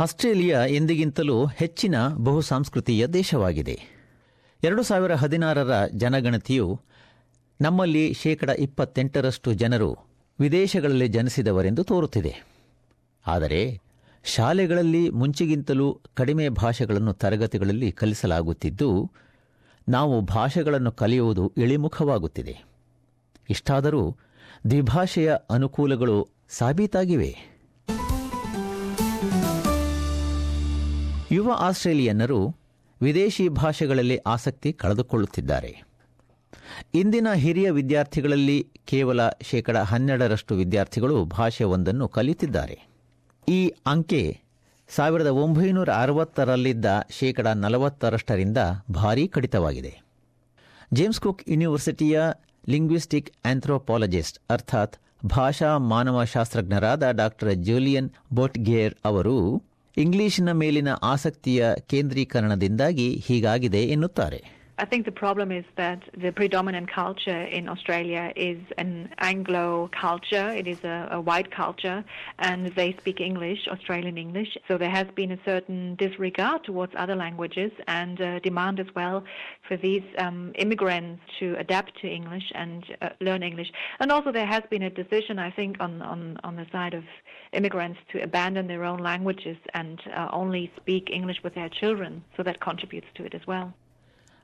Australia ಎಂದಿಗಿಂತಲೂ ಹೆಚ್ಚಿನ ಬಹುಸಾಂಸ್ಕೃತಿಯ ದೇಶವಾಗಿದೆ. ಎರಡು ಸಾವಿರ ಹದಿನಾರರ ಜನಗಣತಿಯು ನಮ್ಮಲ್ಲಿ ಶೇಕಡ ಇಪ್ಪತ್ತೆಂಟರಷ್ಟು ಜನರು ವಿದೇಶಗಳಲ್ಲಿ ಜನಿಸಿದವರೆಂದು ತೋರುತ್ತಿದೆ. ಆದರೆ ಶಾಲೆಗಳಲ್ಲಿ ಮುಂಚೆಗಿಂತಲೂ ಕಡಿಮೆ ಭಾಷೆಗಳನ್ನು ತರಗತಿಗಳಲ್ಲಿ ಕಲಿಸಲಾಗುತ್ತಿದ್ದು, ನಾವು ಭಾಷೆಗಳನ್ನು ಕಲಿಯುವುದು ಇಳಿಮುಖವಾಗುತ್ತಿದೆ. ಇಷ್ಟಾದರೂ ದ್ವಿಭಾಷೆಯ ಅನುಕೂಲಗಳು ಸಾಬೀತಾಗಿವೆ. ಯುವ ಆಸ್ಟ್ರೇಲಿಯನ್ನರು ವಿದೇಶಿ ಭಾಷೆಗಳಲ್ಲಿ ಆಸಕ್ತಿ ಕಳೆದುಕೊಳ್ಳುತ್ತಿದ್ದಾರೆ. ಇಂದಿನ ಹಿರಿಯ ವಿದ್ಯಾರ್ಥಿಗಳಲ್ಲಿ ಕೇವಲ ಶೇಕಡ ಹನ್ನೆರಡರಷ್ಟು ವಿದ್ಯಾರ್ಥಿಗಳು ಭಾಷೆ ಒಂದನ್ನು ಕಲಿಯುತ್ತಿದ್ದಾರೆ. ಈ ಅಂಕೆ ಸಾವಿರದ ಒಂಬೈನೂರ ಅರವತ್ತರಲ್ಲಿದ್ದ ಶೇಕಡ ನಲವತ್ತರಷ್ಟರಿಂದ ಭಾರೀ ಕಡಿತವಾಗಿದೆ. ಜೇಮ್ಸ್ ಕುಕ್ ಯೂನಿವರ್ಸಿಟಿಯ ಲಿಂಗ್ವಿಸ್ಟಿಕ್ ಆಂಥ್ರೋಪಾಲಜಿಸ್ಟ್ ಅರ್ಥಾತ್ ಭಾಷಾ ಮಾನವಶಾಸ್ತ್ರಜ್ಞರಾದ ಡಾಕ್ಟರ್ ಜೂಲಿಯನ್ ಬೊಟ್ಗೇರ್ ಅವರು ಇಂಗ್ಲಿಶಿನ ಮೇಲಿನ ಆಸಕ್ತಿಯ ಕೇಂದ್ರೀಕರಣದಿಂದಾಗಿ ಹೀಗಾಗಿದೆ ಎನ್ನುತ್ತಾರೆ. I think the problem is that the predominant culture in Australia is an Anglo culture. It is a, a white culture, and they speak English, Australian English. So there has been a certain disregard towards other languages and uh, demand as well for these um, immigrants to adapt to English and uh, learn English. And also there has been a decision, I think, on, on, on the side of immigrants to abandon their own languages and uh, only speak English with their children. So that contributes to it as well.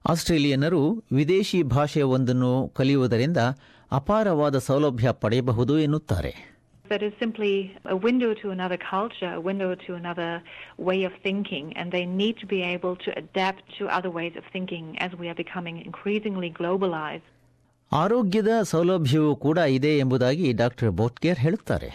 ಆಸ್ಟ್ರೇಲಿಯನ್ನರು ವಿದೇಶಿ ಭಾಷೆಯೊಂದನ್ನು ಕಲಿಯುವುದರಿಂದ ಅಪಾರವಾದ ಸೌಲಭ್ಯ ಪಡೆಯಬಹುದು ಎನ್ನುತ್ತಾರೆ That is simply a window to another culture, a window to another way of thinking, and they need to be able to adapt to other ways of thinking as we are becoming increasingly globalized. ಆರೋಗ್ಯದ ಸೌಲಭ್ಯವೂ ಕೂಡ ಇದೆ ಎಂಬುದಾಗಿ doctor ಬೋಟ್ಕೇರ್ ಹೇಳುತ್ತಾರೆ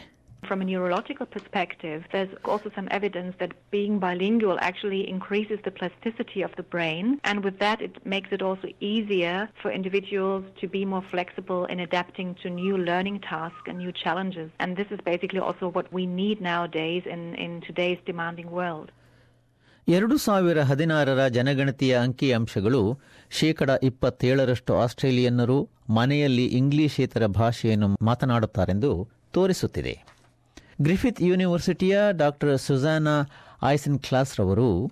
From a neurological perspective, there's also some evidence that being bilingual actually increases the plasticity of the brain, and with that, it makes it also easier for individuals to be more flexible in adapting to new learning tasks and new challenges. And this is basically also what we need nowadays in, in today's demanding world. ಎರಡು ಸಾವಿರ ಹದಿನಾರರ ಜನಗಣತಿಯ ಅಂಕಿಅಂಶಗಳು ಶೇಕಡ ಇಪ್ಪತ್ತೇಳರಷ್ಟು ಆಸ್ಟ್ರೇಲಿಯನ್ನರು ಮನೆಯಲ್ಲಿ ಇಂಗ್ಲಿಷೇತರ ಭಾಷೆಯನ್ನು ಮಾತನಾಡುತ್ತಾರೆಂದು ತೋರಿಸುತ್ತಿದೆ Griffith ಯೂನಿವರ್ಸಿಟಿಯ ಡಾಕ್ಟರ್ ಸುಜಾನಾ ಐಸನ್ ಕ್ಲಾಸ್ ರವರು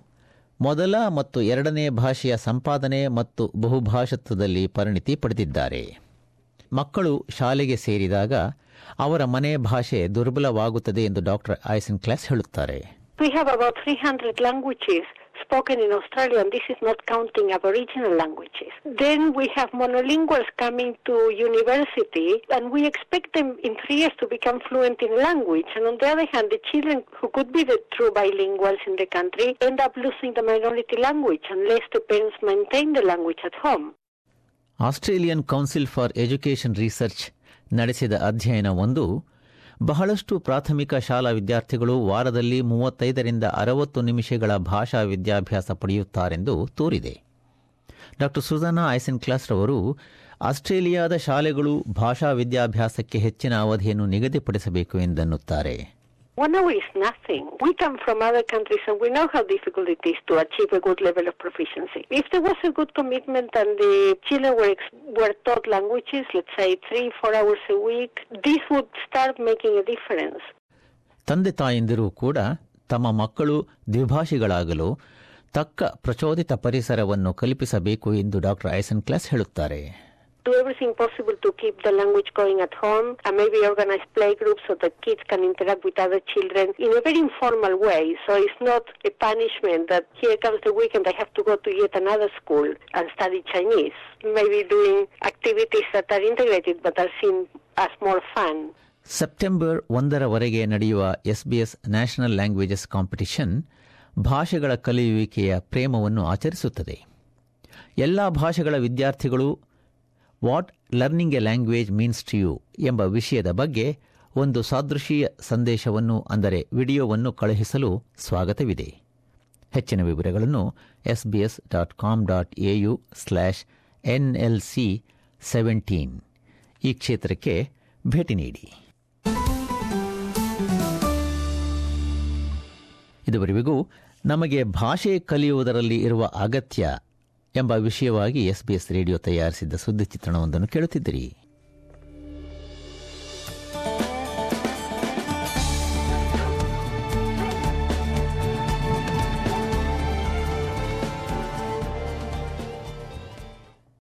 ಮೊದಲ ಮತ್ತು ಎರಡನೇ ಭಾಷೆಯ ಸಂಪಾದನೆ ಮತ್ತು ಬಹುಭಾಷತ್ವದಲ್ಲಿ ಪರಿಣಿತಿ ಪಡೆದಿದ್ದಾರೆ. ಮಕ್ಕಳು ಶಾಲೆಗೆ ಸೇರಿದಾಗ ಅವರ ಮನೆ ಭಾಷೆ ದುರ್ಬಲವಾಗುತ್ತದೆ ಎಂದು ಡಾಕ್ಟರ್ ಐಸನ್ ಕ್ಲಾಸ್ ಹೇಳುತ್ತಾರೆ. We have about 300 languages spoken in Australia, and this is not counting Aboriginal languages. Then we have monolinguals coming to university, and we expect them in three years to become fluent in language. And on the other hand, the children who could be the true bilinguals in the country end up losing the minority language unless the parents maintain the language at home. Australian Council for Education Research ನಡೆಸಿದ ಅಧ್ಯಯನವೊಂದು ಬಹಳಷ್ಟು ಪ್ರಾಥಮಿಕ ಶಾಲಾ ವಿದ್ಯಾರ್ಥಿಗಳು ವಾರದಲ್ಲಿ ಮೂವತ್ತೈದರಿಂದ ಅರವತ್ತು ನಿಮಿಷಗಳ ಭಾಷಾ ವಿದ್ಯಾಭ್ಯಾಸ ಪಡೆಯುತ್ತಾರೆಂದು ತೋರಿದೆ. ಡಾಕ್ಟರ್ ಸುಜಾನಾ ಐಸನ್ ಕ್ಲಾಸ್ ಅವರು, ಆಸ್ಟ್ರೇಲಿಯಾದ ಶಾಲೆಗಳು ಭಾಷಾ ವಿದ್ಯಾಭ್ಯಾಸಕ್ಕೆ ಹೆಚ್ಚಿನ ಅವಧಿಯನ್ನು ನಿಗದಿಪಡಿಸಬೇಕು ಎಂದನ್ನುತ್ತಾರೆ. One hour is nothing. We come from other countries and we know how difficult it is to achieve a good level of proficiency. If there was a good commitment and the children were, were taught languages, let's say three, four hours a week, this would start making a difference. ತಂದೆ ತಾಯಂದಿರು ಕೂಡ ತಮ್ಮ ಮಕ್ಕಳು ದ್ವಿಭಾಷಿಗಳಾಗಲು ತಕ್ಕ ಪ್ರಚೋದಿತ ಪರಿಸರವನ್ನು ಕಲ್ಪಿಸಬೇಕು ಎಂದು ಡಾಕ್ಟರ್ ಐಸನ್ ಕ್ಲಾಸ್ ಹೇಳುತ್ತಾರೆ Do everything possible to keep the language going at home and maybe organize play groups so that kids can interact with other children in a very informal way. So it's not a punishment that here comes the weekend I have to go to yet another school and study Chinese. Maybe doing activities that are integrated but are seen as more fun. September ಒಂದರವರೆಗೆ ನಡೆಯುವ SBS national languages competition ಭಾಷೆಗಳ ಕಲಿಯುವಿಕೆಯ ಪ್ರೇಮವನ್ನು ಆಚರಿಸುತ್ತದೆ ಎಲ್ಲ ಭಾಷೆಗಳ ವಿದ್ಯಾರ್ಥಿಗಳು what learning a language means to you ಎಂಬ ವಿಷಯದ ಬಗ್ಗೆ ಒಂದು ಸಾದೃಶೀಯ ಸಂದೇಶವನ್ನು, ಅಂದರೆ ವಿಡಿಯೋವನ್ನು ಕಳುಹಿಸಲು ಸ್ವಾಗತವಿದೆ. ಹೆಚ್ಚಿನ ವಿವರಗಳನ್ನು SBS dot com dot AU slash NLC seventeen ಈ ಕ್ಷೇತ್ರಕ್ಕೆ ಭೇಟಿ ನೀಡಿ. ಇದುವರೆಗೂ ನಮಗೆ ಭಾಷೆ ಕಲಿಯುವುದರಲ್ಲಿ ಇರುವ ಅಗತ್ಯ ಎಂಬ ವಿಷಯವಾಗಿ ಎಸ್ಬಿಎಸ್ ರೇಡಿಯೋ ತಯಾರಿಸಿದ್ದ ಸುದ್ದಿ ಚಿತ್ರಣವೊಂದನ್ನು ಕೇಳುತ್ತಿದ್ದಿರಿ.